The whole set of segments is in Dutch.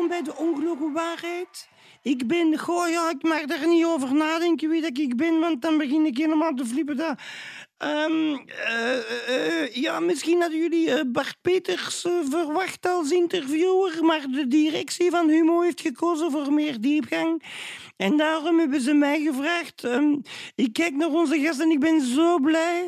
welkom bij de ongelogen waarheid. Ik ben, goh ja, ik mag daar niet over nadenken wie dat ik ben, want dan begin ik helemaal te flippen. Ehm, eh, eh, eh, ja, misschien hadden jullie Bart Peters verwacht als interviewer, maar de directie van Humo heeft gekozen voor meer diepgang. En daarom hebben ze mij gevraagd. Ehm, ik kijk naar onze gast en ik ben zo blij.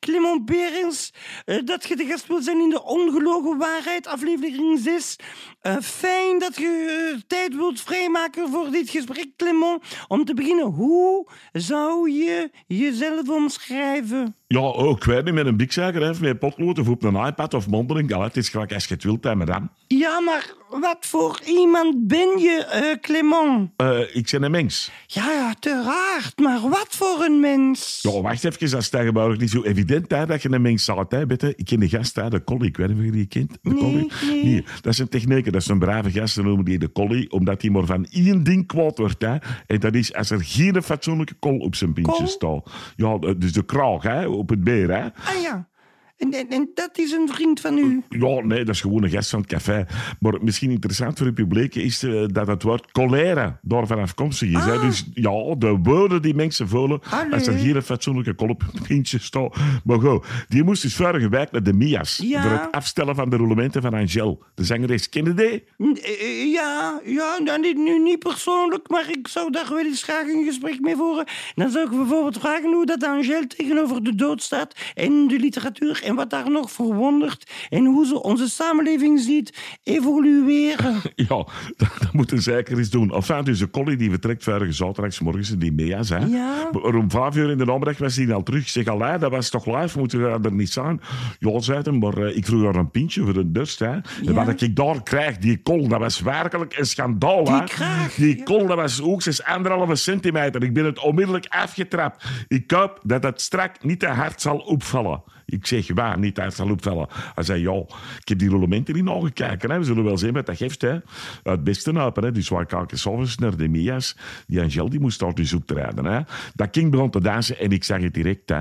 Clement Berens, eh, dat je de gast wilt zijn in de Ongelogen Waarheid, aflevering 6. Eh, fijn dat je eh, tijd wilt vrijmaken voor dit gesprek, Clement. Om te beginnen, hoe zou je jezelf omschrijven? Ja, ook weet niet, met een bikzaker, hè, met potlood of op een iPad of mondeling. Ja, het is gelijk als je het wilt, hè, madame. Ja, maar wat voor iemand ben je, eh, Clement? Eh, ik ben een mens. Ja, ja, uiteraard, maar wat voor een mens? Ja, wacht even, dat is tegenwoordig niet zo evident hè, dat je een mens zou hè, Bitte. Ik ken de gast, hè, de collie. Ik weet niet of je die kent. De Nee, collie. nee. dat is een techniek. Dat is een brave gast, ze noemen die de collie, omdat hij maar van één ding kwaad wordt. Hè. En dat is als er geen fatsoenlijke kol op zijn pintje staat. Ja, dus de kraag, hè, op het beer, hè. Ah ja, en, en, en dat is een vriend van u. Ja, nee, dat is gewoon een gast van het café. Maar misschien interessant voor het publiek is eh, dat het woord colère daarvan afkomstig is. Ah. Dus ja, de woorden die mensen voelen Allee. als er fatsoenlijke op een pintje staat. Maar goed, die moest dus vorige week naar de Mia's Ja. voor het afstellen van de roulementen van Angel. De zangeres, ken je die? Eh, eh, Ja, ja nou, niet, nu niet persoonlijk, maar ik zou daar wel eens graag een gesprek mee voeren. Dan zou ik bijvoorbeeld vragen hoe dat Angel tegenover de dood staat en de literatuur en wat daar nog verwondert en hoe ze onze samenleving ziet evolueren. Ja, dat, moeten ze zeker eens doen. Enfin, dus de collie die vertrekt vorige zaterdagsmorgens in die Mia's. Hè? Ja. Om vijf uur in de namiddag was hij al terug. Ik zeg, allee, dat was toch live, moeten we er niet zijn? Ja, zei maar eh, ik vroeg haar een pintje voor de dorst. Hè. En wat ik daar krijg, die kol, dat was werkelijk een schandaal. Die hè. kraag, Die ja. kol, dat was hoogstens anderhalve centimeter. Ik ben het onmiddellijk afgetrapt. Ik hoop dat het strak niet te hard zal opvallen. Ik zeg, waar, niet hard zal opvallen. Hij zei, ja, ik heb die roulementen niet nagekeken. Hè. We zullen wel zien wat dat geeft. Hè. Het beste open. Hè. Dus kijken s'avonds naar de Mia's. Die Angel die moest daar dus optreden. Hè. Dat kind begon te dansen en ik zag het direct. Hè.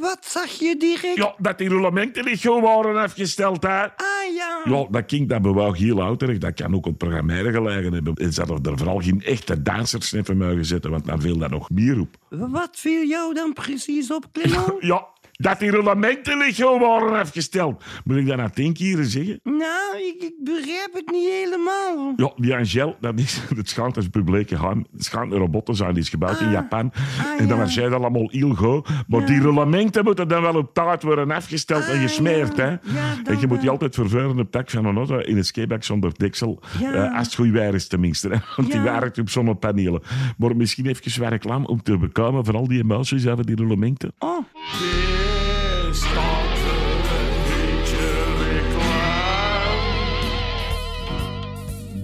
wat zag je direct? Ja, dat die roulementen niet goed waren afgesteld. Hè. Ah ja. Ja, dat kind dat bewoog heel ouderig. Dat kan ook op het programmeren gelegen hebben. En ze hadden er vooral geen echte dansers in mogen zetten, want dan viel dat nog meer op. Wat viel jou dan precies op, Clement? Ja, dat die roulementen niet goed waren afgesteld. Moet ik dat nou tien keer zeggen? nou, ik, ik begrijp het niet helemaal. Ja, die Angel, dat is, het schijnt als publiek geheim. Het schijnt een robotten zijn, die is gebouwd in Ah. Japan. Ah, en dan ja. was jij dat allemaal heel goed. Maar die roulementen moeten dan wel op taart worden afgesteld en Ah, gesmeerd. ja. Hè? Ja, en dat je moet die wel. altijd vervuilen op het dak van een auto in een skatebak zonder deksel. Ja. Eh, als het goed weer is tenminste. Hè? Want die Ja. werkt op zonnepanelen. Maar misschien even reclame om te bekomen van al die emoties over die roulementen. Oh.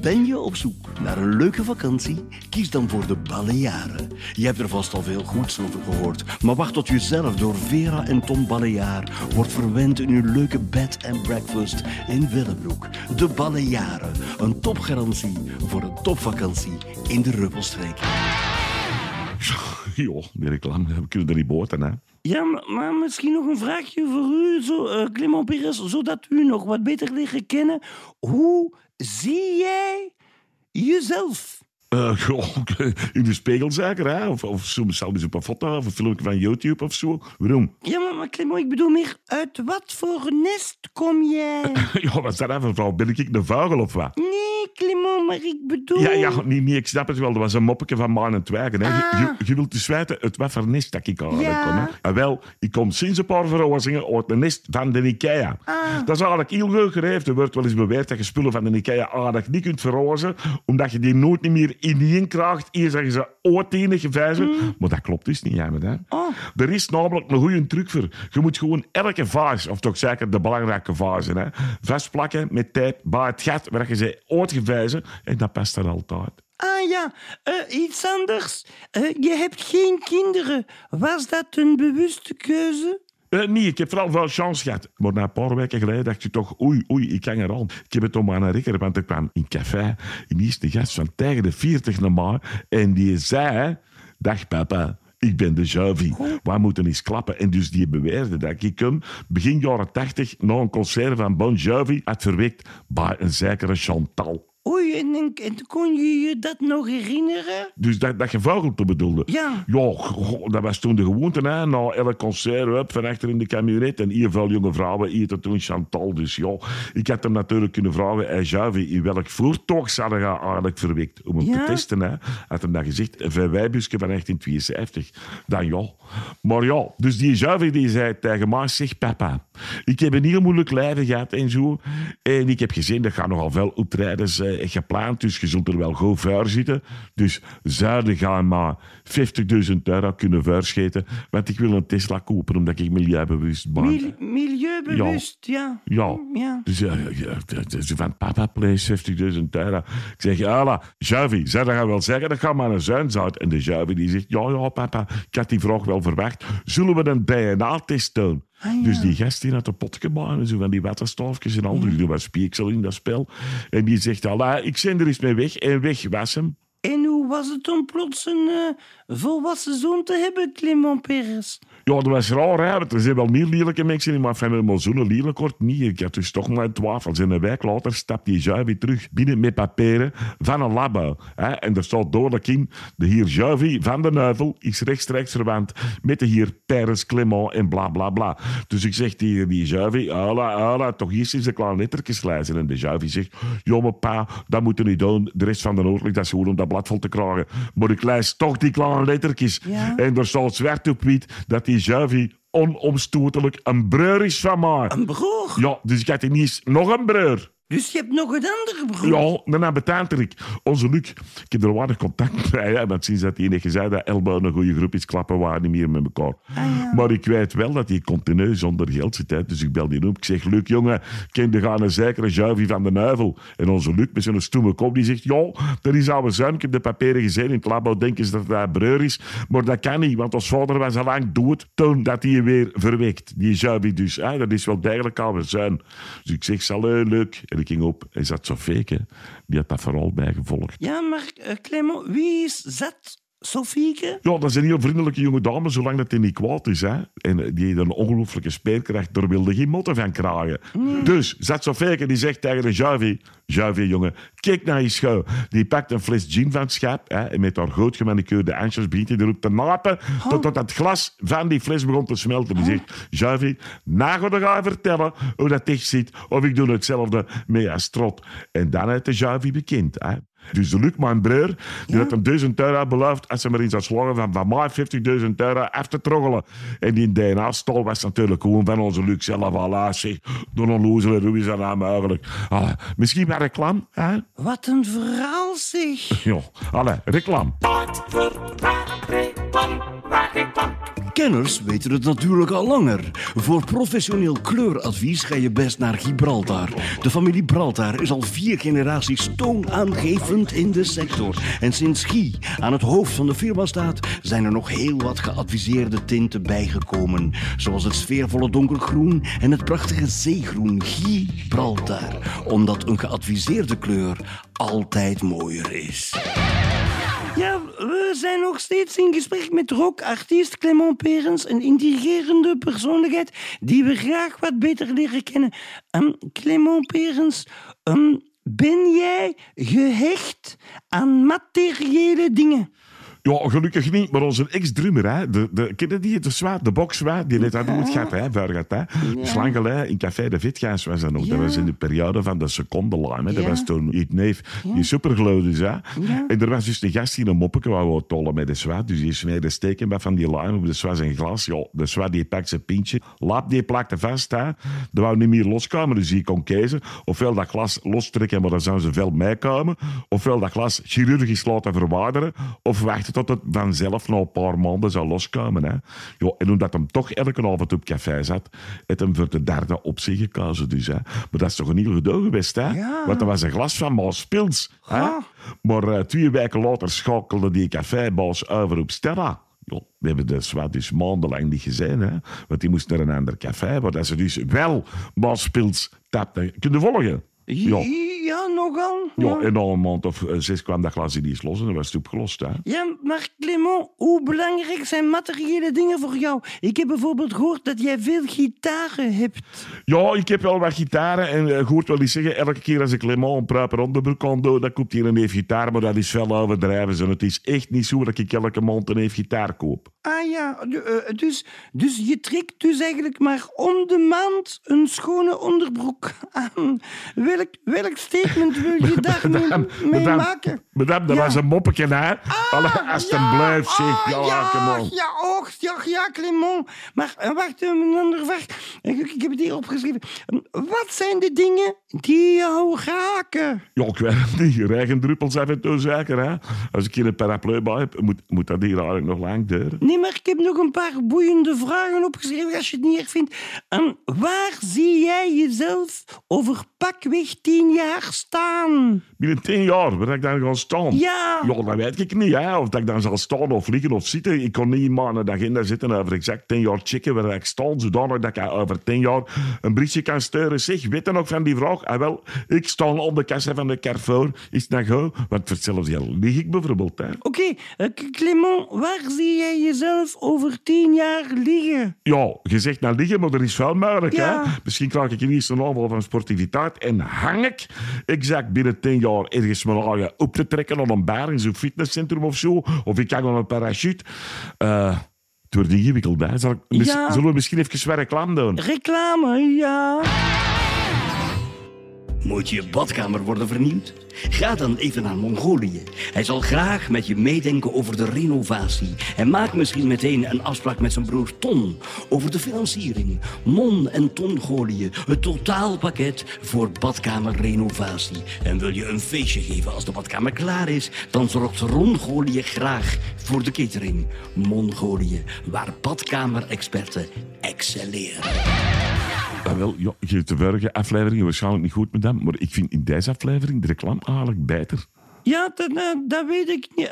Ben je op zoek naar een leuke vakantie? Kies dan voor de Balearen. Je hebt er vast al veel goeds over gehoord. Maar wacht tot je zelf door Vera en Tom Baleaar wordt verwend in uw leuke bed and breakfast in Willebroek. De Balearen. Een topgarantie voor een topvakantie in de Ruppelstreek. Ja, die reclame we kunnen er niet boten. Hè? Ja, maar, maar misschien nog een vraagje voor u, zo, eh, Clement Pires, zodat u nog wat beter leren kennen. Hoe zie jij jezelf? Eh, in de spiegel zeker, hè? Of, of soms zelfs op een foto of een filmpje van YouTube of zo. Waarom? Ja, maar, maar ik bedoel meer, uit wat voor nest kom jij? Ja, wat is dat even, vrouw? Ben ik een vogel of wat? Nee, Clement, maar ik bedoel... Ja, ja nee, nee, ik snap het wel. Dat was een moppetje van Maan en Twijgen. Hè. Je, Ah. je, je wilt dus weten uit wat voor nest dat ik eigenlijk Ja. kom. Hè. En wel, ik kom sinds een paar verhuizingen uit de nest van de Ikea. Ah. Dat is eigenlijk heel leuk gereefd. Er wordt wel eens beweerd dat je spullen van de Ikea aardig niet kunt verhuizen, omdat je die nooit niet meer ineen krijgt. Hier zeggen ze ooit enige vijzen. Maar dat klopt dus niet, hè. Mm. Oh. Er is namelijk een goede truc voor. Je moet gewoon elke vaas, of toch zeker de belangrijke vazen, hè, vastplakken met tape bij het gat waar je ze En dat past er altijd. Ah ja, eh, iets anders. Eh, je hebt geen kinderen. Was dat een bewuste keuze? Eh, nee, ik heb vooral veel chance gehad. Maar na een paar weken geleden dacht je toch, oei, oei, ik hang er aan. Ik heb het om aan een rekker, want ik kwam in café. En die is de gast van tegen de 40 normaal. En die zei, dag papa, ik ben de Javi. We moeten eens klappen. En dus die beweerde dat ik hem begin jaren 80 na een concert van Bon Jovi had verwekt bij een zekere Chantal. Oei, en, en, en kon je je dat nog herinneren? Dus dat, dat gevogelte bedoelde? Ja. Ja, dat was toen de gewoonte. Hè. Na elk concert, hup, van achter in de camionet. En hier veel jonge vrouwen eten toen Chantal. Dus ja, ik had hem natuurlijk kunnen vragen... Hey, Javi, in welk voertuig zou hij eigenlijk verwekt? Om hem Ja. te testen, hè. Had hem dat gezegd. Een VW-busje van 1952. Dan ja. Maar ja, dus die Javi die zei tegen mij... Zeg, papa, ik heb een heel moeilijk lijf gehad en zo. En ik heb gezien, dat gaat nogal veel optredens eh, gepland. Dus je zult er wel goed voor zitten. Dus zouden gaan maar 50.000 euro kunnen voorscheten. Want ik wil een Tesla kopen, omdat ik milieubewust ben. Mil- milieubewust, ja. Ja. Ja. Dus ja, ja, ja, dus van papa, please, 50.000 euro. Ik zeg, ja, Javi, zou dat wel zeggen, dat gaat maar een zuin. En de Javi die zegt, ja, ja, papa, ik had die vraag wel verwacht. Zullen we een DNA-test doen? Ah, ja. Dus die gast die had de pot gebouwd, zo van die waterstofjes en al. Dus er was spieksel in dat spel. En die zegt, Allah, ik zend er eens mee weg. En weg was hem. En hoe was het om plots een eh, volwassen zoon te hebben, Clement Peres? Ja, dat was raar. Want er zijn wel meer lelijke mensen in, maar van een zo'n lelijk wordt niet. Ik had dus toch maar twijfels. En een week later stapt die Javi terug binnen met papieren van een labo. Hè. En er staat doorlijk in, de heer Javi van de Neuvel is rechtstreeks verwant met de heer Peres Clement en bla bla bla. Dus ik zeg tegen die Javi, ala, ala, toch eerst eens de kleine lettertjes lezen. En de Javi zegt, ja, maar pa, dat moeten niet doen. De rest van de noordelijk, dat is gewoon om dat blad vol te krijgen. Maar ik lees toch die kleine lettertjes. Ja. En er staat zwart op wit dat die Javi onomstotelijk een broer is van mij. Een broer? Ja, dus ik had ineens nog een broer. Dus je hebt nog een andere broer? Ja, daarna betaalt ik. Onze Luc, ik heb er weinig contact mee, hè, want sinds dat hij heeft gezegd dat Elba een goede groep is, klappen we niet meer met elkaar. Maar ik weet wel dat hij continu zonder geld zit. Hè. Dus ik bel die op. Ik zeg, Luc, jongen, ken je gaan een zekere Javi van de Nuivel? En onze Luc met zijn stoeme kop, die zegt, ja, dat is oude zuin. Ik heb de papieren gezien. In het labo denken ze dat hij broer is. Maar dat kan niet, want ons vader was al lang dood toen dat hij weer verwekt. Die Javi dus. Hè. Dat is wel degelijk oude zuin. Dus ik zeg, salut, Luc. En ik ging op. Hij zat zo fake. Die had dat vooral bijgevolgd. Ja, maar Clement, wie is zat? Sofieke? Ja, dat een heel vriendelijke jonge dame, zolang dat hij niet kwaad is. Hè. En eh, die een ongelooflijke speerkracht, daar wilde geen motten van kragen. Dus, zat zo fake die zegt tegen de Javi, Javi, jongen, kijk naar je schouw. Die pakt een fles gin van het schap hè, en met haar goed gemanicuurde ansjes begint hij erop te napen totdat het glas van die fles begon te smelten. Die zegt, Javi, na ga je vertellen hoe dat echt zit of ik doe hetzelfde met Astrot. En dan heeft de Javi bekend. Hè. Dus de Luc, mijn broer, die had hem 1000 euro beloofd als ze maar in zou slagen van van mij 50.000 euro af te troggelen. En die DNA-stal was natuurlijk gewoon van onze Luc zelf. Voilà, zeg, door een lozer, hoe is dat nou mogelijk? Ah, misschien maar reclame, hè? Wat een verhaal zeg. Ja, alle, reclame. Kenners weten het natuurlijk al langer. Voor professioneel kleuradvies ga je best naar Gibraltar. De familie Braltar is al vier generaties toonaangevend in de sector. En sinds Guy aan het hoofd van de firma staat, zijn er nog heel wat geadviseerde tinten bijgekomen. Zoals het sfeervolle donkergroen en het prachtige zeegroen Gibraltar. Omdat een geadviseerde kleur altijd mooier is. Ja, we zijn nog steeds in gesprek met rockartiest Clement Perens, een intrigerende persoonlijkheid die we graag wat beter leren kennen. Ehm, Clement Perens, ehm, ben jij gehecht aan materiële dingen? Ja, gelukkig niet, maar onze ex-drummer, hè, de, de, ken je die, de zwaar, de die net dat goed gehad, hè, gehad, hè. Dus lang geleden, in Café de Vitgaas was dat nog. Dat Ja. was in de periode van de secondenlijn, hè. Dat Ja. was toen Eat Neef, die superglow dus, hè. En er was dus een gast die een moppeke wou tollen met de zwaar, dus die snijdt de stekenbad van die lijn op de zwaar zijn glas. Ja, de zwaar die pakt zijn pintje, lap die plakte vast, hè. Dat wou niet meer loskomen, dus die kon kiezen. Ofwel dat glas lostrekken, maar dan zou ze veel meekomen. Ofwel dat glas chirurgisch laten verwijderen. Of wachten tot het vanzelf na een paar maanden zou loskomen. Hè. Ja, en omdat hem toch elke avond op café zat, heeft hem voor de derde optie gekozen. Dus, hè. Maar dat is toch een heel gedoe geweest, hè? Ja. Want dat was een glas van Maas Pils. Hè. Ja. Maar eh, twee weken later schakelde die cafébaas over op Stella. Ja, we hebben de zwart dus maandenlang niet gezien, hè? want die moest naar een ander café, waar dat ze dus wel Maas Pils tapte. Kun je volgen? Ja, Ja. ja en na een maand of eh, zes kwam dat glas ineens los en dan was het opgelost. Hè. Ja, maar Clement, hoe belangrijk zijn materiële dingen voor jou? Ik heb bijvoorbeeld gehoord dat jij veel gitaren hebt. Ja, ik heb wel wat gitaren en uh, hoort wel eens zeggen, elke keer als ik Clement een proper onderbroek kan doen, dan komt hier een neef gitaar, maar dat is wel overdrijven. Zo. Het is echt niet zo dat ik elke maand een neef gitaar koop. Ah ja, uh, dus, dus je trekt dus eigenlijk maar om de maand een schone onderbroek aan. Welk, welk statement wil je daar mee, maken? Madame, dat Ja. was een moppetje, hè? Ah, Alle, alsjeblieft, zeg. ah, Ja, ja, ja, och, ja, ja, Clement. Maar eh, wacht, een andere vraag. Ik, ik heb het hier opgeschreven. Hm, Wat zijn de dingen die jou raken? Ja, ik weet het niet. Regendruppels af en toe zeker, hè? Als ik hier een paraplu bij heb, moet, moet dat hier eigenlijk nog lang duren. Nee, maar ik heb nog een paar boeiende vragen opgeschreven als je het niet erg vindt. En waar zie jij jezelf over pakweg tien jaar staan? Binnen tien jaar, waar ik dan ga staan. Ja. Ja, dat weet ik niet, hè. Of dat ik dan zal staan of liggen of zitten. Ik kon niet in mijn agenda zitten over exact tien jaar checken waar ik sta, zodanig dat ik over tien jaar een briefje kan sturen. Zeg, weet je nog van die vraag? Ah, wel, ik sta op de kassa van de Carrefour. Is het nou goed? Want voor hetzelfde geld lig ik bijvoorbeeld. Oké, eh, K- Clement, waar zie jij jezelf over tien jaar liggen? Ja, je zegt nou liggen, maar er is wel mogelijk. Ja. Hè? Misschien krijg ik ineens een aanval van sportiviteit en hang ik exact binnen tien jaar ergens mijn eigen op te trekken aan een bar in zo'n fitnesscentrum of zo. Of ik hang aan een parachute. Eh het wordt ingewikkeld. Hè? Zal ik, mis- Ja. Zullen we misschien even wat reclame doen? Reclame, ja. Moet je badkamer worden vernieuwd? Ga dan even naar Mongolië. Hij zal graag met je meedenken over de renovatie. En maak misschien meteen een afspraak met zijn broer Ton over de financiering. Mon en Tongolië, het totaalpakket voor badkamerrenovatie. En wil je een feestje geven als de badkamer klaar is, dan zorgt Rongolië graag voor de catering. Mongolië, waar badkamerexperten excelleren. Ah, wel, ja, je hebt de vorige aflevering waarschijnlijk niet goed met hem, maar ik vind in deze aflevering de reclame eigenlijk beter. Ja, dat, eh, dat weet ik niet.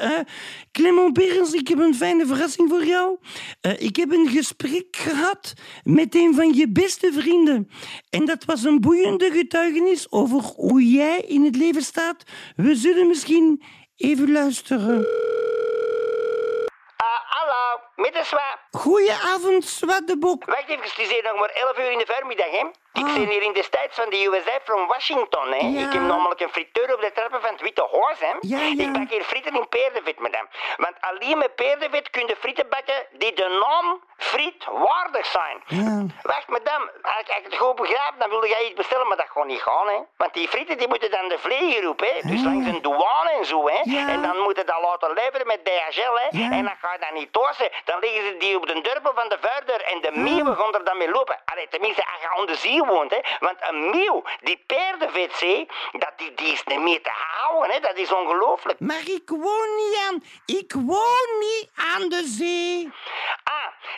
Clement Berens, ik heb een fijne verrassing voor jou. Eh, ik heb een gesprek gehad met een van je beste vrienden. En dat was een boeiende getuigenis over hoe jij in het leven staat. We zullen misschien even luisteren. Ah, hallo, met de Swa. Goedenavond, Zwattebok. Wacht even, het is nog maar 11 uur in de voormiddag, hè. Ik Ah. zit hier in de States van de USA from Washington, hè. Ja. Ik heb namelijk een friteur op de trappen van het Witte Huis, hè. Ja, ja. Ik bak hier frieten in peerdevet, madame. Want alleen met peerdevet kun je frieten bakken die de naam friet waardig zijn. Wacht, madame, als ik als ik het goed begrijp, dan wilde jij iets bestellen, maar dat gewoon niet gaan, hè. Want die frieten die moeten dan de vleeg roepen, hè. Dus langs een douane en zo, hè. Ah. En dan moeten dat laten leveren met DHL, hè. En dan ga je dat niet tossen. Dan liggen ze die op de dorpel van de vuurdeur en de meeuwen gaan er dan mee lopen. Allee, tenminste, als je de hè. Want een meeuw die paardenvet zee, dat die, die is niet meer te houden, hè. Dat is ongelooflijk. Maar ik woon niet aan... Ik woon niet aan de zee.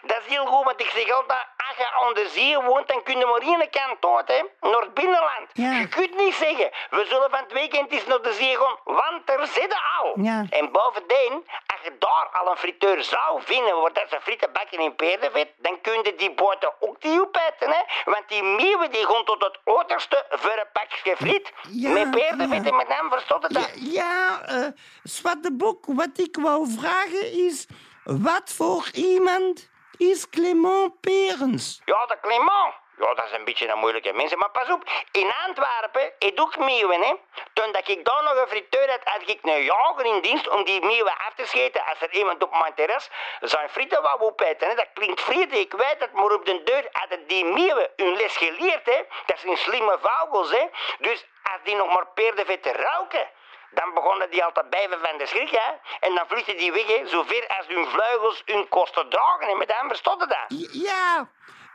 Dat is heel goed, want ik zeg altijd, als je aan de zee woont, dan kun je maar één kant uit, hè, naar het binnenland. Ja. Je kunt niet zeggen, we zullen van het weekend eens naar de zee gaan, want er zitten al. Ja. En bovendien, als je daar al een friteur zou vinden waar dat ze frieten bakken in peerdevet, dan kun je die boten ook niet opeten, hè. Want die meeuwen die gaan tot het uiterste voor een pakje friet. Ja, met peerdevet ja. en met hem, verstond het Ja, dat? ja eh, Zwattebok, wat ik wou vragen is... Wat voor iemand is Clement Perens? Ja, de Clement. Ja, dat is een beetje een moeilijke mensen. Maar pas op, in Antwerpen heb ook meeuwen, hè. Toen dat ik daar nog een friteur had, had ik een jager in dienst om die meeuwen af te scheten als er iemand op mijn terras zijn frieten wou opeten. Hè. Dat klinkt vreemd, ik weet het, maar op de deur hadden die meeuwen hun les geleerd, hè. Dat zijn slimme vogels, hè. Dus als die nog maar peerdevet ruiken... Dan begonnen die al te van de schrik, hè. En dan vluchtten die weg, hè, zover als hun vleugels hun kosten dragen. En met hem verstond het dat. Ja,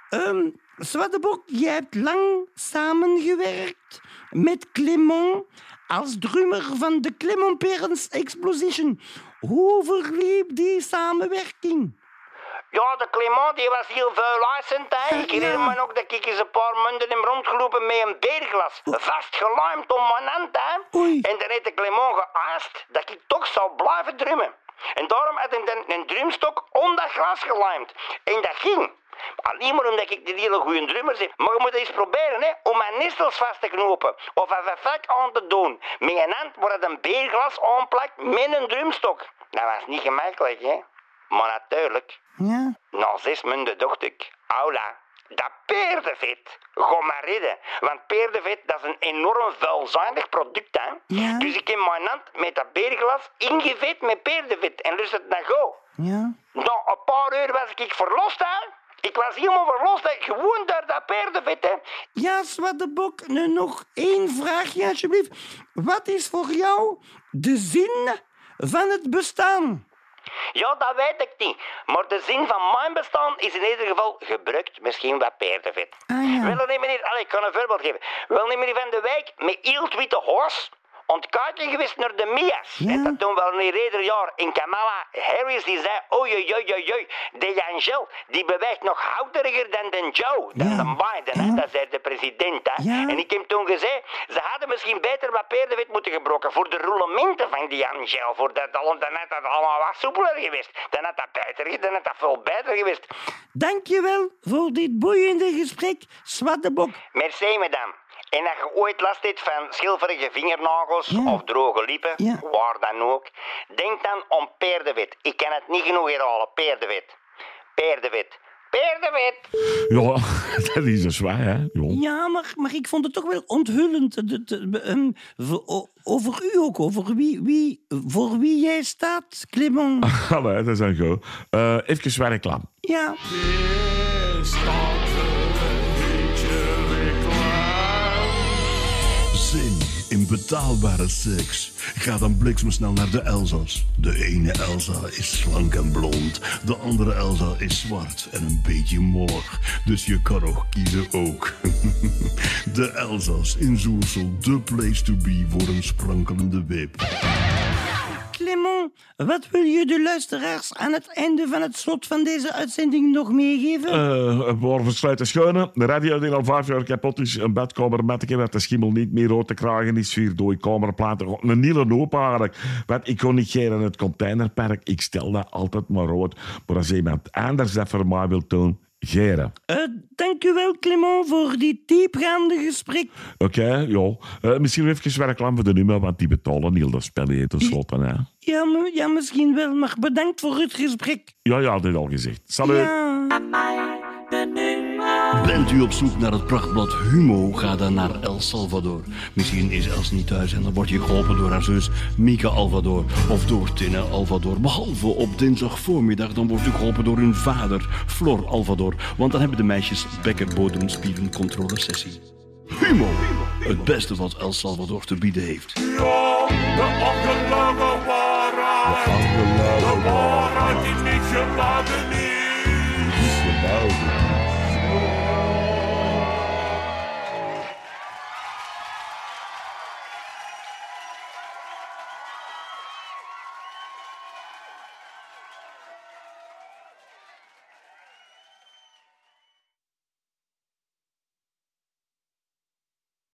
ehm Zwattebok, jij hebt lang samengewerkt met Clement als drummer van de Clement Perens Explosion. Hoe verliep die samenwerking? Ja, de Clement die was heel vuiluisend, hè. Ik herinner me ook dat ik eens een paar munden heb rondgelopen met een beerglas. Vastgeluimd om mijn hand, hè. En dan heeft de Clement geaast dat ik toch zou blijven drummen. En daarom had hij dan een drumstok om dat glas geluimd. En dat ging. Alleen maar omdat ik die hele goede drummers heb. Maar je moet eens proberen, hè, om mijn nestels vast te knopen. Of even vak aan te doen. Met een hand wordt een beerglas aanplakt met een drumstok. Dat was niet gemakkelijk, hè. Maar natuurlijk, Ja? na zes maanden dacht ik, aula, dat peerdevet, ga maar redden. Want peerdevet, dat is een enorm vuilzijdig product, hè. Ja. Dus ik heb mijn hand met dat beerglas ingevet met peerdevet en lust het naar go. Ja? Na een paar uur was ik verlost, hè. Ik was helemaal verlost, hè. gewoon door dat peerdevet, hè. Ja, Zwattebok, nu nog één vraagje alsjeblieft. Wat is voor jou de zin van het bestaan? Ja, dat weet ik niet. Maar de zin van mijn bestaan is in ieder geval gebruikt misschien wat peerdevet. Ah, ja. Wel niet meneer, allee, ik kan een voorbeeld geven. Wel niet meneer Van de Wijk met heel het ontkijken geweest naar de Mia's. Ja. En dat doen wel een ieder jaar in Kamala Harris die zei, oei oei oei oei de Angel die beweegt nog houteriger dan de Joe, dan Ja. de Biden, hè. Dat zei de president. Hè. En ik heb toen gezegd, ze hadden misschien beter wat peerdevet moeten gebroken voor de roulementen van die Angel, voor dat, dan had dat allemaal wat soepeler geweest. Dan had dat beter, dan had dat veel beter geweest. Dankjewel voor dit boeiende gesprek, Zwattebok. Merci, madame. En als je ooit last hebt van schilferige vingernagels Ja. of droge lippen, Ja. waar dan ook, denk dan om peerdewit. Ik kan het niet genoeg herhalen, peerdewit. Peerdewit. Peerdewit. Ja, dat is een zwaar, hè? Ja. Ja, maar, maar ik vond het toch wel onthullend. De- de- voor- o- over u ook, over wie, wie, voor wie jij staat, Clement. Allee, dat is een go. Eh even zwaar reclame. Ja. Zin betaalbare seks. Ga dan bliksemsnel naar de Elzas. De ene Elsa is slank en blond. De andere Elsa is zwart en een beetje mollig. Dus je kan nog kiezen ook. De Elzas in Zoersel, the place to be voor een sprankelende wip. Clement, wat wil je de luisteraars aan het einde van het slot van deze uitzending nog meegeven? Eh een paar versluiten schone. De radio die al vijf jaar kapot is. Een badkamer met dat de schimmel niet meer rood te kragen is. Vier dode kamerplaten. Een hele hoop eigenlijk. Ik kon niet in het containerpark. Ik stel dat altijd maar rood. Maar als iemand anders dat voor mij wil doen, geren. Eh, dank u wel, Clement, voor dit diepgaande gesprek. Oké, ja. Eh, misschien even reclame voor de nummer, want die betalen heel dat spel hier tenslotte. Hè. Ja, ja, misschien wel, maar bedankt voor het gesprek. Ja, ja, dit al gezegd. Salut. Ja. Bent u op zoek naar het prachtblad Humo? Ga dan naar El Salvador. Misschien is Els niet thuis en dan word je geholpen door haar zus Mika Alvador. Of door Tina Alvador. Behalve op dinsdag voormiddag, dan wordt u geholpen door hun vader, Flor Alvador. Want dan hebben de meisjes bekkenbodemspierencontrole sessie. Humo, het beste wat El Salvador te bieden heeft. De ongelogen waarheid. De waarheid die niet geladen is.